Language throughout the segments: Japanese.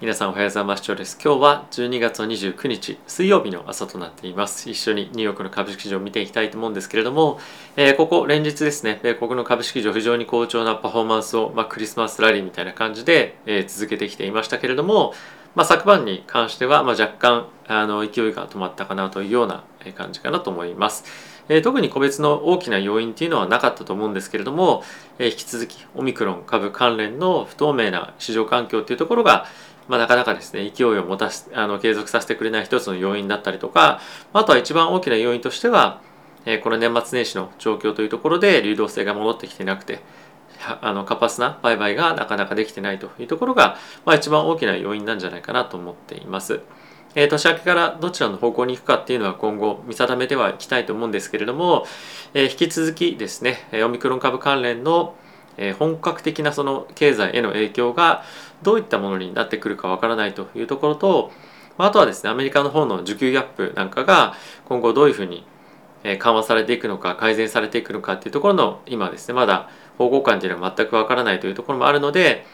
皆さんおはようございます。です。今日は12月29日水曜日の朝となっています。一緒にニューヨークの株式市場を見ていきたいと思うんですけれども、えー、ここ連日ですね、米国の株式市場非常に好調なパフォーマンスを、まあ、クリスマスラリーみたいな感じで、えー、続けてきていましたけれども、まあ、昨晩に関しては、まあ、若干あの勢いが止まったかなというような感じかなと思います。え、特に個別の大きな要因っていうのはなかったと思うんですけれども、え、引き続きオミクロン株関連の不透明な市場環境っていうところがまあ、なかなかですね勢いを持たすあの継続させてくれない一つの要因だったりとかあとは一番大きな要因としては、えー、この年末年始の状況というところで流動性が戻ってきてなくてあの活発な売買がなかなかできてないというところが、まあ、一番大きな要因なんじゃないかなと思っています。えー、年明けからどちらの方向に行くかっていうのは今後見定めてはいきたいと思うんですけれども、えー、引き続きですねオミクロン株関連の本格的なその経済への影響がどういったものになってくるかわからないというところとあとはですねアメリカの方の需給ギャップなんかが今後どういうふうに緩和されていくのか改善されていくのかっていうところの今ですねまだ方向感というのは全くわからないというところもあるので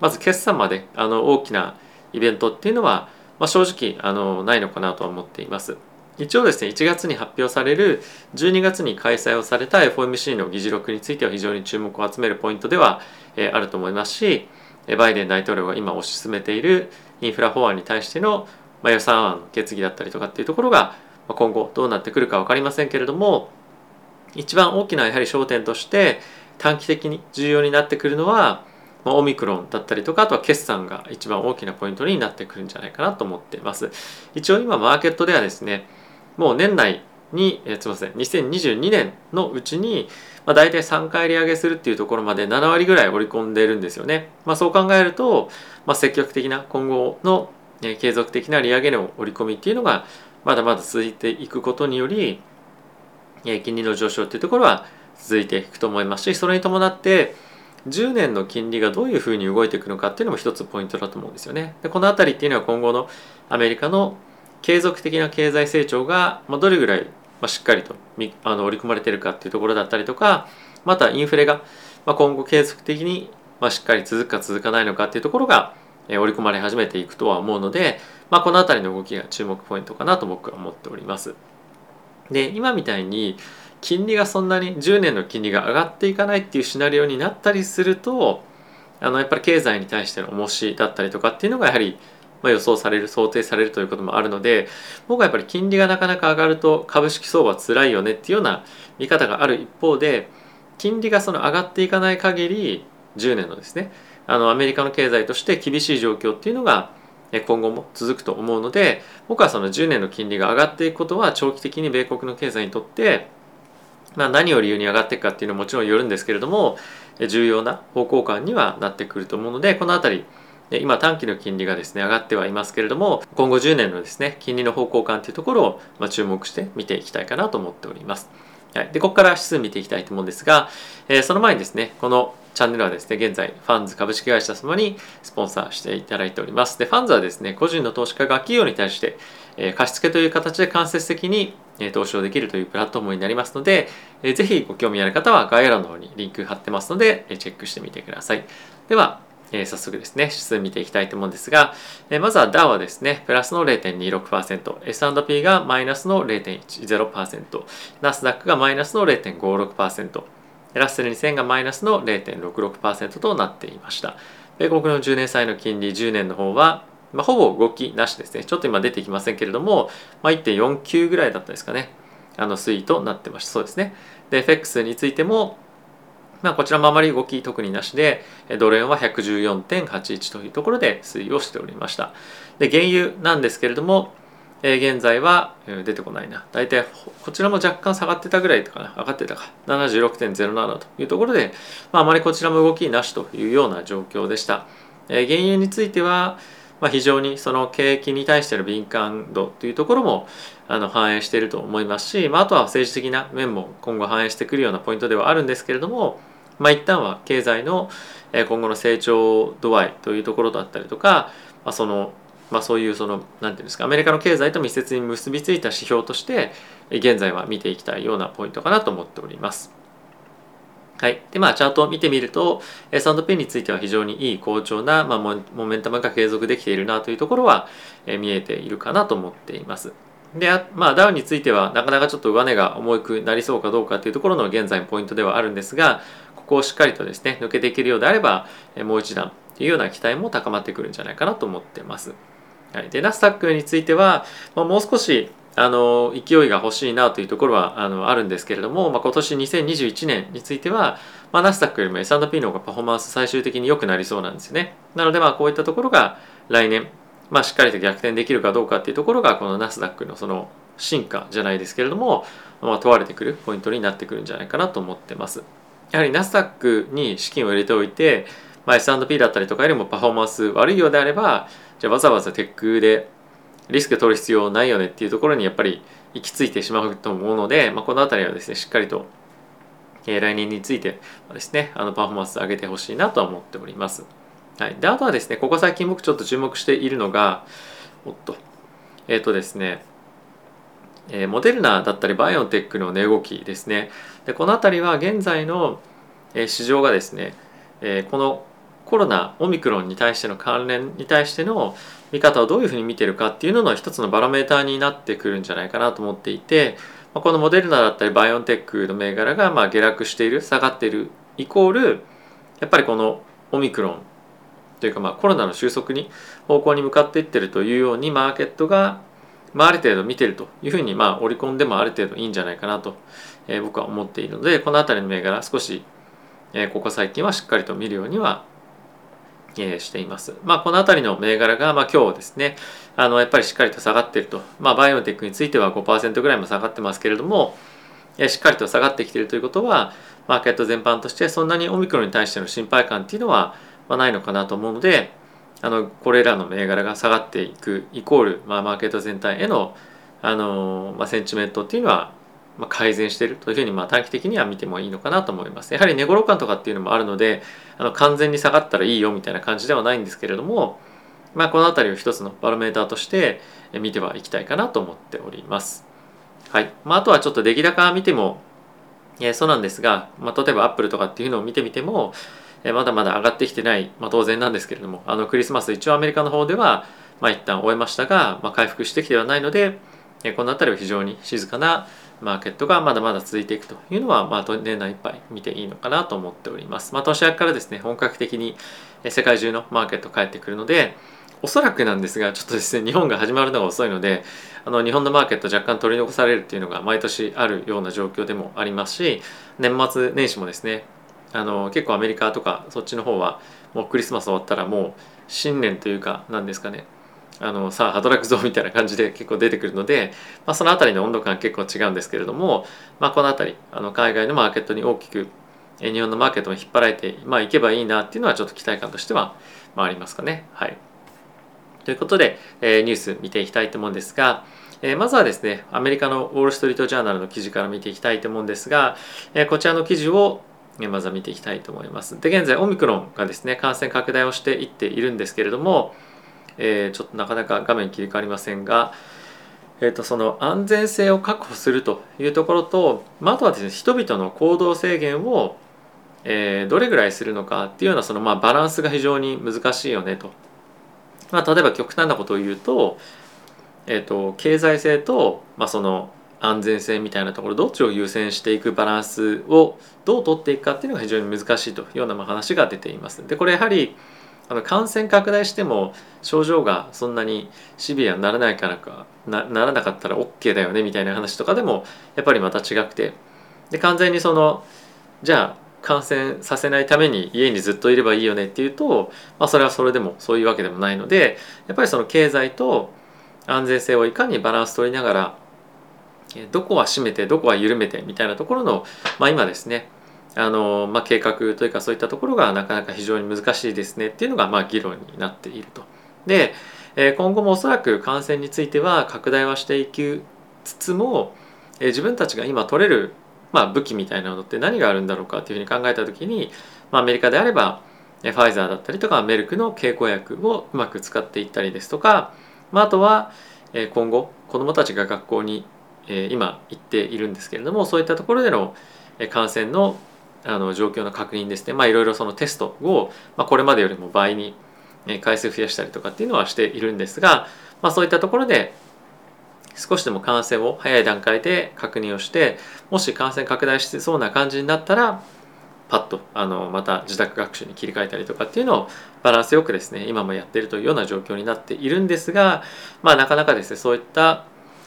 まず決算まであの大きなイベントっていうのは、まあ、正直あのないのかなとは思っています。一応ですね1月に発表される12月に開催をされた FOMC の議事録については非常に注目を集めるポイントでは、えあると思いますしバイデン大統領が今推し進めているインフラ法案に対しての、予算案決議だったりとかっていうところが今後どうなってくるか分かりませんけれども一番大きなやはり焦点として短期的に重要になってくるのはオミクロンだったりとかあとは決算が一番大きなポイントになってくるんじゃないかなと思っています。一応今マーケットではですねもう年内に、え、すみません2022年のうちに、まあ、大体3回利上げするっていうところまで7割ぐらい織り込んでいるんですよね。まあ、そう考えると、まあ、積極的な今後の、えー、継続的な利上げの織り込みっていうのがまだまだ続いていくことにより、えー、金利の上昇っていうところは続いていくと思いますしそれに伴って10年の金利がどういうふうに動いていくのかっていうのも一つポイントだと思うんですよね。でこの辺りっていうのは今後のアメリカの継続的な経済成長がどれぐらいまあしっかりとあの織り込まれてるかっていうところだったりとかまたインフレがまあ今後継続的にまあしっかり続くか続かないのかっていうところがえ織り込まれ始めていくとは思うので、まあ、この辺りの動きが注目ポイントかなと僕は思っております。で今みたいに金利がそんなに10年の金利が上がっていかないっていうシナリオになったりするとあのやっぱり経済に対しての重しだったりとかっていうのがやはりまあ、予想される想定されるということもあるので僕はやっぱり金利がなかなか上がると株式相場つらいよねっていうような見方がある一方で金利がその上がっていかない限り10年のですねあのアメリカの経済として厳しい状況っていうのが今後も続くと思うので僕はその10年の金利が上がっていくことは長期的に米国の経済にとってまあ、何を理由に上がっていくかっていうのはもちろんよるんですけれども重要な方向感にはなってくると思うのでこの辺りで今短期の金利がですね上がってはいますけれども今後10年のですね金利の方向感というところを、ま注目して見ていきたいかなと思っております。はい、でここから指数見ていきたいと思うんですが、えー、その前にですねこのチャンネルはですね現在ファンズ株式会社様にスポンサーしていただいております。でファンズはですね個人の投資家が企業に対して、えー、貸付という形で間接的にえ投資をできるというプラットフォームになりますので、えー、ぜひご興味ある方は概要欄の方にリンク貼ってますのでえ、チェックしてみてください。ではえー、早速ですね、指数見ていきたいと思うんですが、えー、まずは DAO はですね、プラスの0.26%、S&P がマイナスの0.10%、ナスダックがマイナスの0.56%、ラッセル2000がマイナスの0.66%となっていました。米国の10年債の金利10年の方は、まあ、ほぼ動きなしですね。ちょっと今出てきませんけれども、まあ、1.49ぐらいだったですかね。あの推移となってました。そうですね。で、FX についても、まあ、こちらもあまり動き特になしで、ドル円は114.81というところで推移をしておりました。で、原油なんですけれども、え現在は出てこないな。大体こちらも若干下がってたぐらいとかな、上がってたか。76.07というところで、まあ、あまりこちらも動きなしというような状況でした。え原油については、まあ、非常にその景気に対しての敏感度というところもあの反映していると思いますし、まあ、あとは政治的な面も今後反映してくるようなポイントではあるんですけれども、まあ、一旦は経済の今後の成長度合いというところだったりとか、まあ、そのまあ、そういうその何て言うんですかアメリカの経済と密接に結びついた指標として現在は見ていきたいようなポイントかなと思っております。はい。で、まあ、チャートを見てみると、S&P については非常にいい好調な、まあ、モメンタムが継続できているなというところは、え見えているかなと思っています。で、まあ、ダウンについては、なかなかちょっと上値が重くなりそうかどうかというところの現在のポイントではあるんですが、ここをしっかりとですね、抜けていけるようであれば、もう一段というような期待も高まってくるんじゃないかなと思ってます。はい、で、ナスダックについては、まあ、もう少しあの勢いが欲しいなというところはあのあるんですけれども、まあ、今年2021年については、まあ、ナスダックよりも S&P の方がパフォーマンス最終的に良くなりそうなんですよね。なのでまあこういったところが来年、まあ、しっかりと逆転できるかどうかっていうところがこのナスダックのその進化じゃないですけれども、まあ、問われてくるポイントになってくるんじゃないかなと思ってます。やはりナスダックに資金を入れておいて、まあ、S&P だったりとかよりもパフォーマンス悪いようであればじゃあわざわざテックでリスク取る必要ないよねっていうところにやっぱり行き着いてしまうと思うので、まあ、この辺りはですねしっかりと、来年についてですねあのパフォーマンス上げてほしいなとは思っております。はい、であとはですねここ最近僕ちょっと注目しているのがおっと。えっ、ー、とですねえー、モデルナだったりバイオンテックの値動きですね。でこの辺りは現在の、えー、市場がですね、えー、このコロナオミクロンに対しての関連に対しての見方をどういうふうに見てるかっていうのの一つのバロメーターになってくるんじゃないかなと思っていて、まあ、このモデルナだったりバイオンテックの銘柄がまあ下落している下がっているイコールやっぱりこのオミクロンというかまあコロナの収束に方向に向かっていってるというようにマーケットがまあある程度見てるというふうにまあ織り込んでもある程度いいんじゃないかなと、えー、僕は思っているのでこの辺りの銘柄少し、えー、ここ最近はしっかりと見るようにはえしています。まあ、この辺りの銘柄が、まあ、今日ですね、あの、やっぱりしっかりと下がっていると。まあ、バイオテックについては5%ぐらいも下がってますけれども、えしっかりと下がってきているということは、マーケット全般としてそんなにオミクロンに対しての心配感っていうのは、ま、ないのかなと思うので、あの、これらの銘柄が下がっていくイコール、まあ、マーケット全体への、あの、まあ、センチメントっていうのは、まあ、改善しているというふうにまあ短期的には見てもいいのかなと思います。やはり値頃感とかっていうのもあるのであの完全に下がったらいいよみたいな感じではないんですけれども、まあ、この辺りを一つのバロメーターとして見てはいきたいかなと思っております。はいまあ、あとはちょっと出来高見ても、えー、そうなんですが、まあ、例えばアップルとかっていうのを見てみても、え、まだまだ上がってきてない、まあ、当然なんですけれどもあのクリスマス一応アメリカの方では、まあ、一旦終えましたが、まあ、回復してきてはないので、え、この辺りは非常に静かなマーケットがまだまだ続いていくというのは、まあ、年内いっぱい見ていいのかなと思っております。まあ、年明けからですね、本格的に世界中のマーケット帰ってくるので、おそらくなんですが、ちょっとですね、日本が始まるのが遅いので、あの日本のマーケット若干取り残されるっていうのが毎年あるような状況でもありますし、年末年始もですね、あの結構アメリカとかそっちの方はもうクリスマス終わったらもう新年というか何ですかねあのさあ働くぞみたいな感じで結構出てくるので、まあ、その辺りの温度感結構違うんですけれども、まあ、この辺りあの海外のマーケットに大きく日本のマーケットも引っ張られて、まあ、いけばいいなっていうのはちょっと期待感としては、まあ、ありますかね。はい、ということで、えー、ニュース見ていきたいと思うんですが、えー、まずはですねアメリカのウォール・ストリート・ジャーナルの記事から見ていきたいと思うんですが、えー、こちらの記事をまずは見ていきたいと思います。で現在オミクロンがですね感染拡大をしていっているんですけれども、えー、ちょっとなかなか画面切り替わりませんが、えー、とその安全性を確保するというところと、まあ、あとはですね人々の行動制限を、えー、どれぐらいするのかっていうようなそのまあバランスが非常に難しいよねと。まあ、例えば極端なことを言うと,、えー、と経済性と、まあ、その安全性みたいなところどっちを優先していくバランスをどう取っていくかっていうのが非常に難しいというような話が出ています。でこれやはりあの感染拡大しても症状がそんなにシビアにならないからかなならなかったら OK だよねみたいな話とかでもやっぱりまた違くてで完全にそのじゃあ感染させないために家にずっといればいいよねっていうと、まあ、それはそれでもそういうわけでもないのでやっぱりその経済と安全性をいかにバランス取りながらどこは閉めてどこは緩めてみたいなところの、まあ、今ですねあの、まあ、計画というかそういったところがなかなか非常に難しいですねっていうのがまあ議論になっていると。で今後もおそらく感染については拡大はしていきつつも自分たちが今取れる、まあ、武器みたいなのって何があるんだろうかというふうに考えた時に、まあ、アメリカであればファイザーだったりとかメルクの経口薬をうまく使っていったりですとか、まあ、あとは今後子どもたちが学校にえ今行っているんですけれどもそういったところでの感染のあの状況の確認ですね。まあいろいろそのテストを、まあ、これまでよりも倍に回数増やしたりとかっていうのはしているんですが、まあ、そういったところで少しでも感染を早い段階で確認をしてもし感染拡大してそうな感じになったらパッとあのまた自宅学習に切り替えたりとかっていうのをバランスよくですね今もやってるというような状況になっているんですがまあなかなかですねそういった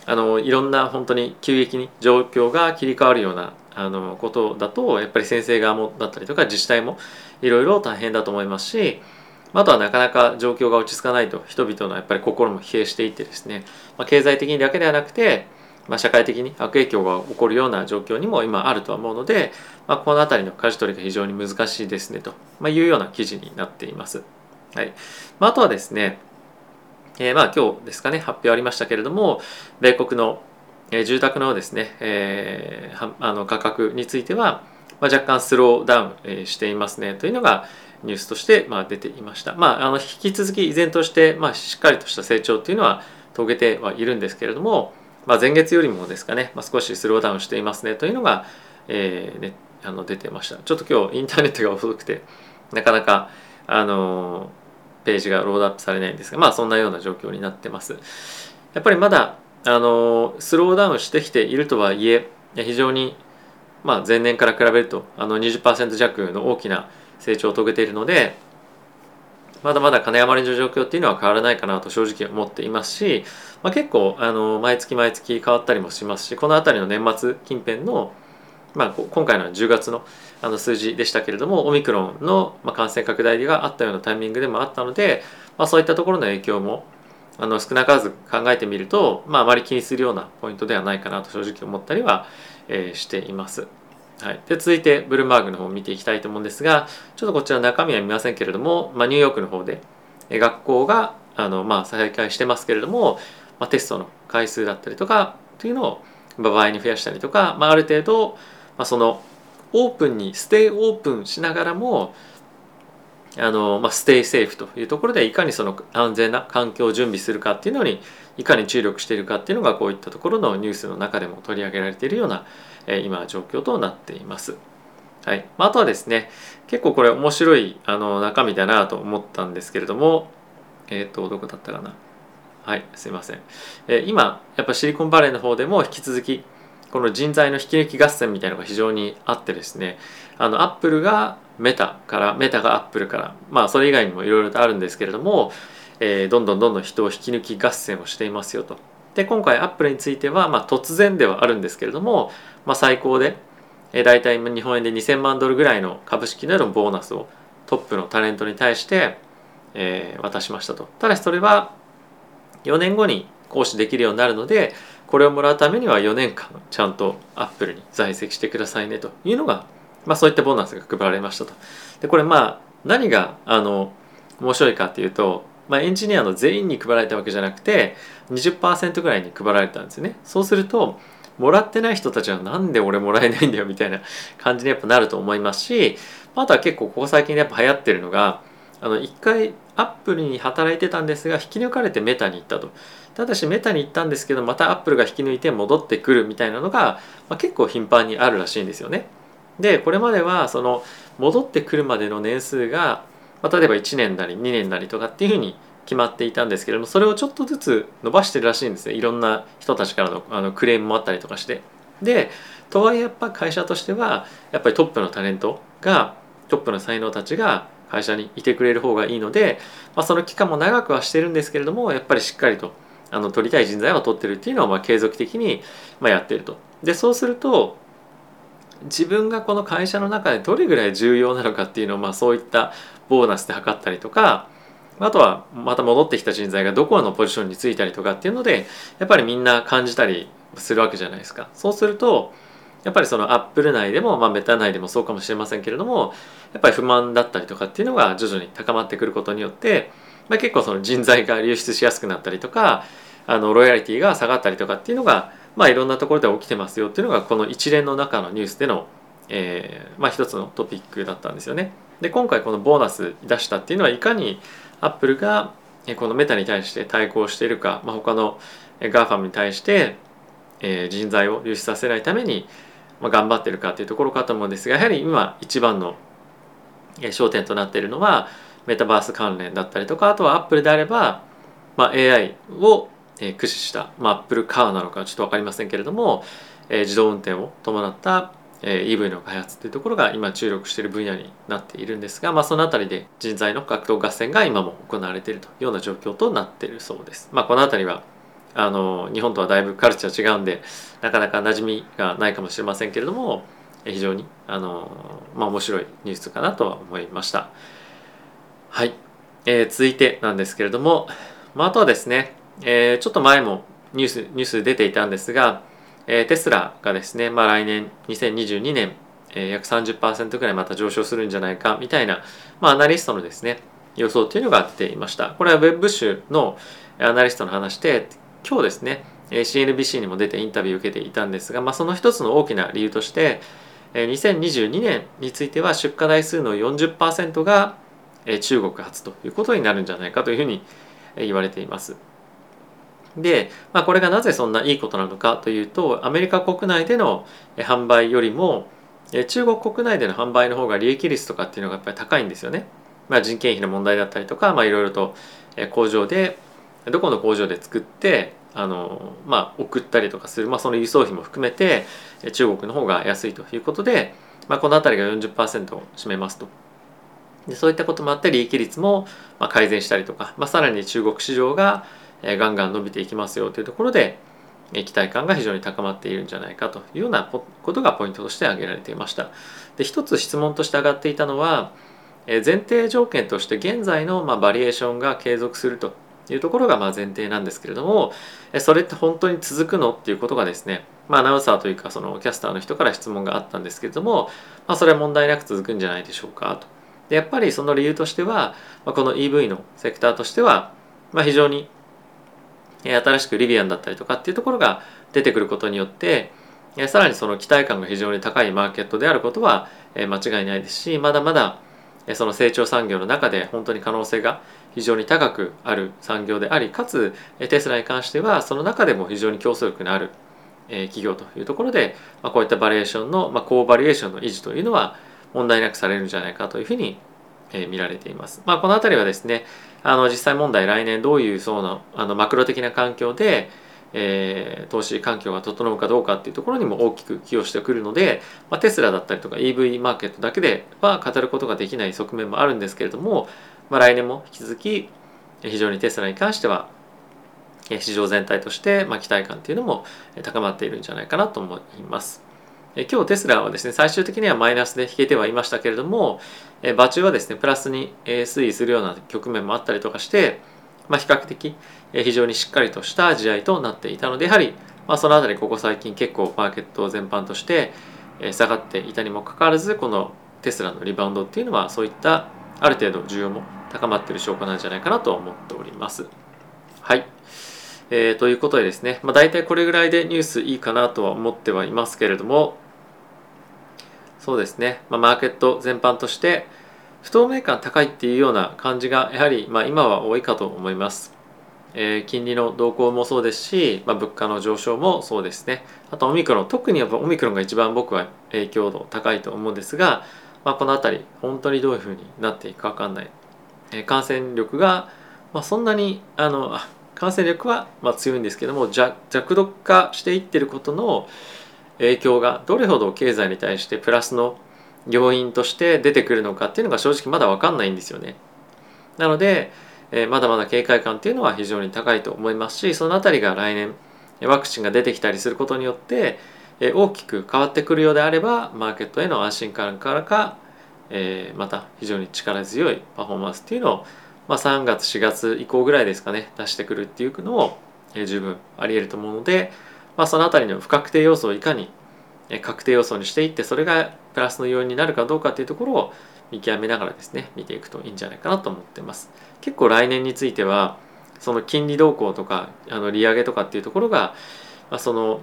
あのいろんな本当に急激に状況が切り替わるようなあのことだとやっぱり先生側もだったりとか自治体もいろいろ大変だと思いますしあとはなかなか状況が落ち着かないと人々のやっぱり心も疲弊していってですね、まあ、経済的にだけではなくて、まあ、社会的に悪影響が起こるような状況にも今あるとは思うので、まあ、この辺りの舵取りが非常に難しいですねと、ま、いうような記事になっています。はいまあ、あとはですね、えー、まあ今日ですかね発表ありましたけれども米国の住宅のですね、えー、あの価格については、まあ、若干スローダウンしていますねというのがニュースとしてまあ出ていました。まあ、あの引き続き依然としてまあしっかりとした成長っていうのは遂げてはいるんですけれども、まあ、前月よりもですかね、まあ、少しスローダウンしていますねというのが、えーね、あの出てました。ちょっと今日インターネットが遅くてなかなかあのページがロードアップされないんですが、まあそんなような状況になってます。やっぱりまだあのスローダウンしてきているとはいえ非常にまあ前年から比べるとあの20%弱の大きな成長を遂げているのでまだまだ金余りの状況っていうのは変わらないかなと正直思っていますし、まあ、結構あの毎月毎月変わったりもしますしこの辺りの年末近辺の、まあ、今回の10月のあの数字でしたけれどもオミクロンの感染拡大があったようなタイミングでもあったので、まあ、そういったところの影響もあの少なからず考えてみると、まあ、あまり気にするようなポイントではないかなと正直思ったりは、えー、しています。はい、で続いてブルームバーグの方を見ていきたいと思うんですがちょっとこちら中身は見ませんけれども、まあ、ニューヨークの方で学校があの、まあ、再開してますけれども、まあ、テストの回数だったりとかっていうのを場合に増やしたりとか、まあ、ある程度、まあ、そのオープンにステイオープンしながらもあの、まあ、ステイセーフというところでいかにその安全な環境を準備するかっていうのにいかに注力しているかっていうのがこういったところのニュースの中でも取り上げられているようなえ今状況となっています。はい、あとはですね結構これ面白いあの中身だなと思ったんですけれどもえっ、ー、とどこだったかな。はいすいません、えー、今やっぱシリコンバレーの方でも引き続きこの人材の引き抜き合戦みたいなのが非常にあってですねあのアップルがメタからメタがアップルからまあそれ以外にもいろいろとあるんですけれども、えー、どんどんどんどん人を引き抜き合戦をしていますよと。で今回アップルについては、まあ、突然ではあるんですけれども、まあ、最高で、えー、大体日本円で2000万ドルぐらいの株式などのボーナスをトップのタレントに対して、えー、渡しましたと。ただしそれは4年後に行使できるようになるのでこれをもらうためには4年間ちゃんとアップルに在籍してくださいねというのが、まあ、そういったボーナスが配られましたと。でこれまあ何があの面白いかっていうとまあ、エンジニアの全員に配られたわけじゃなくて20%ぐらいに配られたんですね。そうするともらってない人たちはなんで俺もらえないんだよみたいな 感じにやっぱなると思いますしあとは結構ここ最近やっぱ流行ってるのがあの一回アップルに働いてたんですが引き抜かれてメタに行ったと。ただしメタに行ったんですけどまたアップルが引き抜いて戻ってくるみたいなのが、まあ、結構頻繁にあるらしいんですよね。でこれまではその戻ってくるまでの年数がまあ、例えば1年なり2年なりとかっていうふうに決まっていたんですけれどもそれをちょっとずつ伸ばしてるらしいんですねいろんな人たちからのあのクレームもあったりとかして。でとはいえやっぱ会社としてはやっぱりトップのタレントがトップの才能たちが会社にいてくれる方がいいので、まあ、その期間も長くはしてるんですけれどもやっぱりしっかりとあの取りたい人材を取ってるっていうのをまあ継続的にまあやってると。でそうすると自分がこの会社の中でどれぐらい重要なのかっていうのをまあそういったボーナスで測ったりとかあとはまた戻ってきた人材がどこのポジションについたりとかっていうのでやっぱりみんな感じたりするわけじゃないですか。そうするとやっぱりそのアップル内でも、まあ、メタ内でもそうかもしれませんけれどもやっぱり不満だったりとかっていうのが徐々に高まってくることによって、まあ、結構その人材が流出しやすくなったりとかあのロイヤリティが下がったりとかっていうのが、まあ、いろんなところで起きてますよっていうのがこの一連の中のニュースでの、えーまあ、一つのトピックだったんですよね。で今回このボーナス出したっていうのはいかにアップルがこのメタに対して対抗しているか、まあ、他の GAFAM に対して人材を流出させないためにまあ、頑張ってるかというところかと思うんですがやはり今一番の焦点となっているのはメタバース関連だったりとかあとはアップルであれば、まあ、AI を駆使した、まあ、アップルカーなのかちょっと分かりませんけれども、え自動運転を伴った EV の開発というところが今注力している分野になっているんですが、まあ、その辺りで人材の格闘合戦が今も行われているというような状況となっているそうです。まあ、この辺りはあの日本とはだいぶカルチャー違うんでなかなか馴染みがないかもしれませんけれども非常にあの、まあ、面白いニュースかなとは思いました。はい、えー、続いてなんですけれども、まあ、あとはですね、えー、ちょっと前もニュースニュース出ていたんですがえー、テスラがですね、まあ、来年2022年、えー、約30%ぐらいまた上昇するんじゃないかみたいな、まあ、アナリストのですね予想というのが出ていました。これはウェブッのアナリストの話で今日ですね CNBC にも出てインタビューを受けていたんですが、まあ、その一つの大きな理由として2022年については出荷台数の40%が中国発ということになるんじゃないかというふうに言われています。で、まあ、これがなぜそんないいことなのかというとアメリカ国内での販売よりも中国国内での販売の方が利益率とかっていうのがやっぱり高いんですよね。まあ、人件費の問題だったりとか、まあ、いろいろと工場でどこの工場で作ってあの、まあ、送ったりとかする、まあ、その輸送費も含めて中国の方が安いということで、まあ、この辺りが40%を占めますと。でそういったこともあって利益率も改善したりとか、まあ、さらに中国市場がガンガン伸びていきますよというところで期待感が非常に高まっているんじゃないかというようなことがポイントとして挙げられていました。で一つ質問として上がっていたのは前提条件として現在のまバリエーションが継続するというところがま前提なんですけれどもそれって本当に続くのっていうことがですね、まあ、アナウンサーというかそのキャスターの人から質問があったんですけれども、まあ、それは問題なく続くんじゃないでしょうかと。でやっぱりその理由としては、まあ、この EV のセクターとしては、まあ、非常に新しくリビアンだったりとかっていうところが出てくることによってさらにその期待感が非常に高いマーケットであることは間違いないですしまだまだその成長産業の中で本当に可能性が非常に高くある産業でありかつテスラに関してはその中でも非常に競争力のある企業というところでこういったバリエーションの高バリエーションの維持というのは問題なくされるんじゃないかというふうにえ見られています。まあ、この辺りはですねあの実際問題来年どういうそうなあのマクロ的な環境で、えー、投資環境が整うかどうかっていうところにも大きく寄与してくるので、まあ、テスラだったりとか EV マーケットだけでは語ることができない側面もあるんですけれども、まあ、来年も引き続き非常にテスラに関しては市場全体としてまあ期待感っていうのも高まっているんじゃないかなと思います。今日テスラはですね最終的にはマイナスで引けてはいましたけれども場中はですねプラスに推移するような局面もあったりとかして、まあ、比較的非常にしっかりとした試合となっていたのでやはり、まあ、その辺りここ最近結構マーケット全般として下がっていたにもかかわらずこのテスラのリバウンドっていうのはそういったある程度需要も高まってる証拠なんじゃないかなと思っております。はい。えー、ということでですね、まあ、大体これぐらいでニュースいいかなとは思ってはいますけれども、そうですね、まあ、マーケット全般として不透明感高いっていうような感じがやはり、まあ、今は多いかと思います。えー、金利の動向もそうですし、まあ、物価の上昇もそうですね。あとオミクロン特にやっぱオミクロンが一番僕は影響度高いと思うんですが、まあ、この辺り本当にどういうふうになっていくか分かんない、えー、感染力が、まあ、そんなにあの感染力はまあ強いんですけども弱毒化していってることの影響がどれほど経済に対してプラスの要因として出てくるのかっていうのが正直まだ分かんないんですよね。なので、えまだまだ警戒感っていうのは非常に高いと思いますしその辺りが来年ワクチンが出てきたりすることによって大きく変わってくるようであればマーケットへの安心感からか、えまた非常に力強いパフォーマンスっていうのを、まあ、3月4月以降ぐらいですかね出してくるっていうのを十分ありえると思うので、まあ、その辺りの不確定要素をいかに確定要素にしていってそれがプラスの要因になるかどうかっていうところを見極めながらですね見ていくといいんじゃないかなと思ってます。結構来年についてはその金利動向とかあの利上げとかっていうところが、まあ、その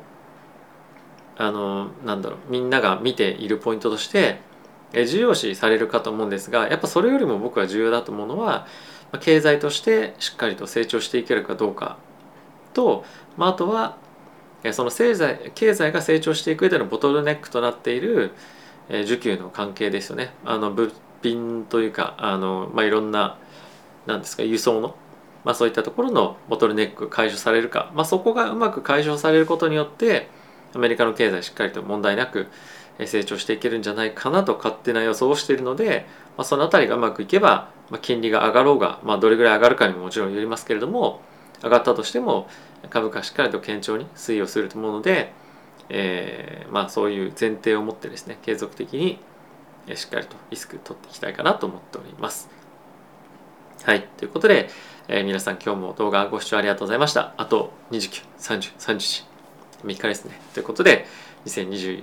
あのなんだろうみんなが見ているポイントとして重要視されるかと思うんですがやっぱそれよりも僕は重要だと思うのは経済としてしっかりと成長していけるかどうかと、まあ、あとはその経済経済が成長していく上でのボトルネックとなっている需給の関係ですよね。あの物品というかあの、まあ、いろんななんですか輸送の、まあ、そういったところのボトルネック解消されるか、まあ、そこがうまく解消されることによってアメリカの経済しっかりと問題なく成長していけるんじゃないかなと勝手な予想をしているので、まあ、その辺りがうまくいけば、まあ、金利が上がろうが、まあ、どれぐらい上がるかにももちろんよりますけれども上がったとしても株価しっかりと堅調に推移をすると思うので、えー、まあそういう前提を持ってですね継続的にしっかりとリスク取っていきたいかなと思っております。はい。ということで、えー、皆さん今日も動画ご視聴ありがとうございました。あと29、30、30 3日ですね。ということで、2021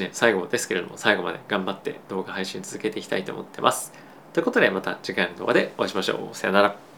年最後ですけれども、最後まで頑張って動画配信続けていきたいと思ってます。ということで、また次回の動画でお会いしましょう。さよなら。